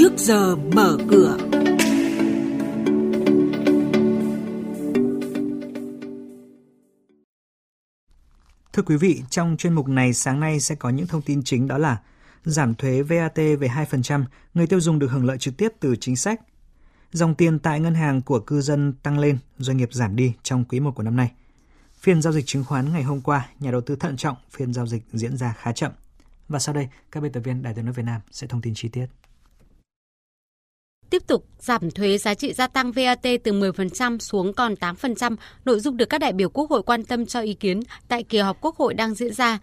trước giờ mở cửa. Thưa quý vị, trong chuyên mục này sáng nay sẽ có những thông tin chính đó là giảm thuế VAT về 2%, người tiêu dùng được hưởng lợi trực tiếp từ chính sách. Dòng tiền tại ngân hàng của cư dân tăng lên, doanh nghiệp giảm đi trong quý 1 của năm nay. Phiên giao dịch chứng khoán ngày hôm qua, nhà đầu tư thận trọng, phiên giao dịch diễn ra khá chậm. Và sau đây, các biên tập viên Đài tiếng nói Việt Nam sẽ thông tin chi tiết. Tiếp tục giảm thuế giá trị gia tăng VAT từ 10% xuống còn 8%, nội dung được các đại biểu Quốc hội quan tâm cho ý kiến tại kỳ họp Quốc hội đang diễn ra.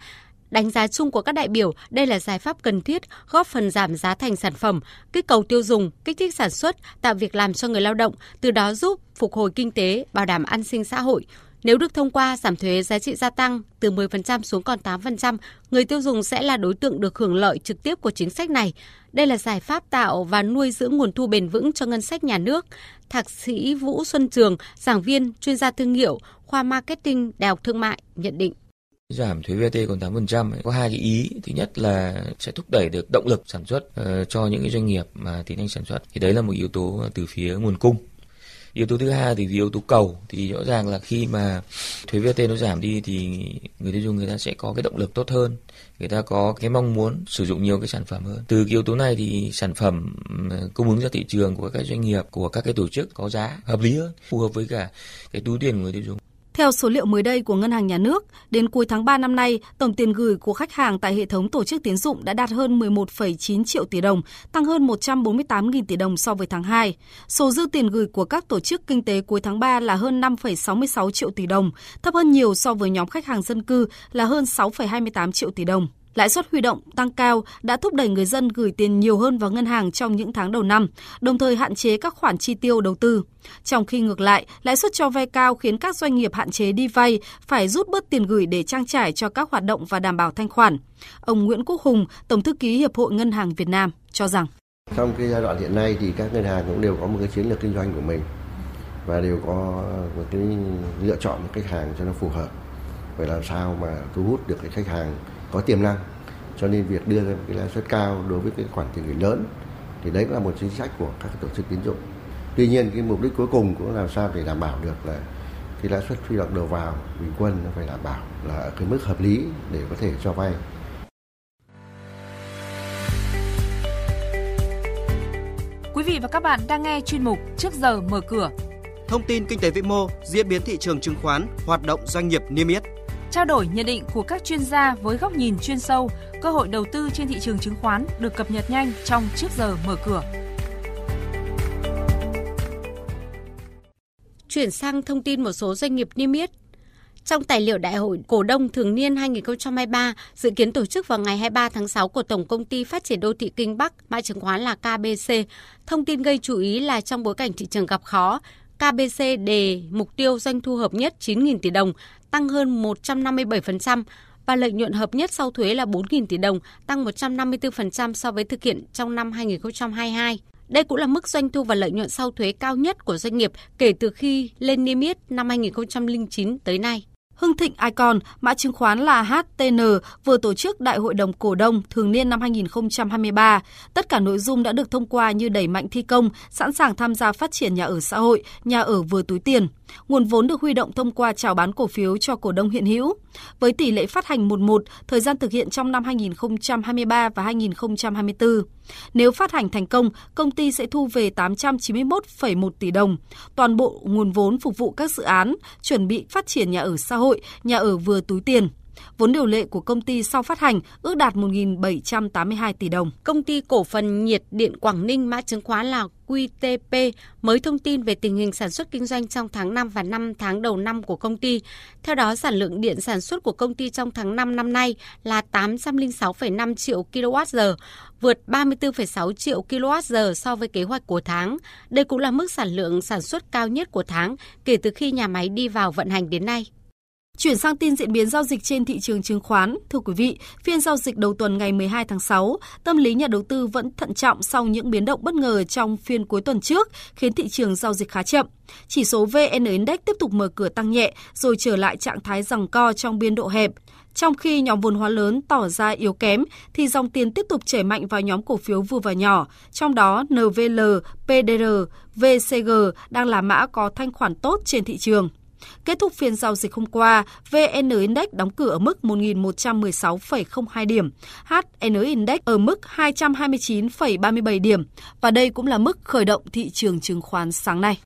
Đánh giá chung của các đại biểu, đây là giải pháp cần thiết, góp phần giảm giá thành sản phẩm, kích cầu tiêu dùng, kích thích sản xuất, tạo việc làm cho người lao động, từ đó giúp phục hồi kinh tế, bảo đảm an sinh xã hội. Nếu được thông qua giảm thuế giá trị gia tăng từ 10% xuống còn 8%, người tiêu dùng sẽ là đối tượng được hưởng lợi trực tiếp của chính sách này. Đây là giải pháp tạo và nuôi dưỡng nguồn thu bền vững cho ngân sách nhà nước. Thạc sĩ Vũ Xuân Trường, giảng viên, chuyên gia thương hiệu, khoa marketing Đại học Thương mại nhận định. Giảm thuế VAT còn 8% có hai cái ý. Thứ nhất là sẽ thúc đẩy được động lực sản xuất uh, cho những cái doanh nghiệp mà tiến hành sản xuất. Thì đấy là một yếu tố từ phía nguồn cung yếu tố thứ hai thì yếu tố cầu. Thì rõ ràng là khi mà thuế VAT nó giảm đi thì người tiêu dùng người ta sẽ có cái động lực tốt hơn. Người ta có cái mong muốn sử dụng nhiều cái sản phẩm hơn. Từ cái yếu tố này thì sản phẩm ờ, cung ứng ra thị trường của các doanh nghiệp, của các cái tổ chức có giá hợp lý hơn, phù hợp với cả cái túi tiền của người tiêu dùng theo số liệu mới đây của Ngân hàng Nhà nước, đến cuối tháng 3 năm nay, tổng tiền gửi của khách hàng tại hệ thống tổ chức tiến dụng đã đạt hơn 11,9 triệu tỷ đồng, tăng hơn 148.000 tỷ đồng so với tháng 2. Số dư tiền gửi của các tổ chức kinh tế cuối tháng 3 là hơn 5,66 triệu tỷ đồng, thấp hơn nhiều so với nhóm khách hàng dân cư là hơn 6,28 triệu tỷ đồng. Lãi suất huy động tăng cao đã thúc đẩy người dân gửi tiền nhiều hơn vào ngân hàng trong những tháng đầu năm, đồng thời hạn chế các khoản chi tiêu đầu tư. Trong khi ngược lại, lãi suất cho vay cao khiến các doanh nghiệp hạn chế đi vay, phải rút bớt tiền gửi để trang trải cho các hoạt động và đảm bảo thanh khoản. Ông Nguyễn Quốc Hùng, Tổng thư ký Hiệp hội Ngân hàng Việt Nam cho rằng trong cái giai đoạn hiện nay thì các ngân hàng cũng đều có một cái chiến lược kinh doanh của mình và đều có một cái lựa chọn một khách hàng cho nó phù hợp. Phải làm sao mà thu hút được cái khách hàng có tiềm năng. Cho nên việc đưa ra một cái lãi suất cao đối với cái khoản tiền gửi lớn thì đấy cũng là một chính sách của các tổ chức tín dụng. Tuy nhiên cái mục đích cuối cùng cũng làm sao để đảm bảo được là cái lãi suất huy động đầu vào bình quân nó phải đảm bảo là ở cái mức hợp lý để có thể cho vay. Quý vị và các bạn đang nghe chuyên mục Trước giờ mở cửa. Thông tin kinh tế vĩ mô, diễn biến thị trường chứng khoán, hoạt động doanh nghiệp niêm yết trao đổi nhận định của các chuyên gia với góc nhìn chuyên sâu, cơ hội đầu tư trên thị trường chứng khoán được cập nhật nhanh trong trước giờ mở cửa. Chuyển sang thông tin một số doanh nghiệp niêm yết. Trong tài liệu Đại hội Cổ đông Thường niên 2023 dự kiến tổ chức vào ngày 23 tháng 6 của Tổng Công ty Phát triển Đô thị Kinh Bắc, mã chứng khoán là KBC. Thông tin gây chú ý là trong bối cảnh thị trường gặp khó, KBC đề mục tiêu doanh thu hợp nhất 9.000 tỷ đồng, tăng hơn 157% và lợi nhuận hợp nhất sau thuế là 4.000 tỷ đồng, tăng 154% so với thực hiện trong năm 2022. Đây cũng là mức doanh thu và lợi nhuận sau thuế cao nhất của doanh nghiệp kể từ khi lên niêm yết năm 2009 tới nay. Hưng Thịnh Icon, mã chứng khoán là HTN, vừa tổ chức Đại hội đồng cổ đông thường niên năm 2023. Tất cả nội dung đã được thông qua như đẩy mạnh thi công, sẵn sàng tham gia phát triển nhà ở xã hội, nhà ở vừa túi tiền. Nguồn vốn được huy động thông qua chào bán cổ phiếu cho cổ đông hiện hữu. Với tỷ lệ phát hành 11, thời gian thực hiện trong năm 2023 và 2024. Nếu phát hành thành công, công ty sẽ thu về 891,1 tỷ đồng. Toàn bộ nguồn vốn phục vụ các dự án, chuẩn bị phát triển nhà ở xã hội, nhà ở vừa túi tiền. Vốn điều lệ của công ty sau phát hành ước đạt 1.782 tỷ đồng. Công ty cổ phần nhiệt điện Quảng Ninh mã chứng khoán là QTP mới thông tin về tình hình sản xuất kinh doanh trong tháng 5 và 5 tháng đầu năm của công ty. Theo đó, sản lượng điện sản xuất của công ty trong tháng 5 năm nay là 806,5 triệu kWh, vượt 34,6 triệu kWh so với kế hoạch của tháng. Đây cũng là mức sản lượng sản xuất cao nhất của tháng kể từ khi nhà máy đi vào vận hành đến nay. Chuyển sang tin diễn biến giao dịch trên thị trường chứng khoán. Thưa quý vị, phiên giao dịch đầu tuần ngày 12 tháng 6, tâm lý nhà đầu tư vẫn thận trọng sau những biến động bất ngờ trong phiên cuối tuần trước, khiến thị trường giao dịch khá chậm. Chỉ số VN Index tiếp tục mở cửa tăng nhẹ rồi trở lại trạng thái rằng co trong biên độ hẹp. Trong khi nhóm vốn hóa lớn tỏ ra yếu kém, thì dòng tiền tiếp tục chảy mạnh vào nhóm cổ phiếu vừa và nhỏ, trong đó NVL, PDR, VCG đang là mã có thanh khoản tốt trên thị trường. Kết thúc phiên giao dịch hôm qua, VN Index đóng cửa ở mức 1.116,02 điểm, HN Index ở mức 229,37 điểm và đây cũng là mức khởi động thị trường chứng khoán sáng nay.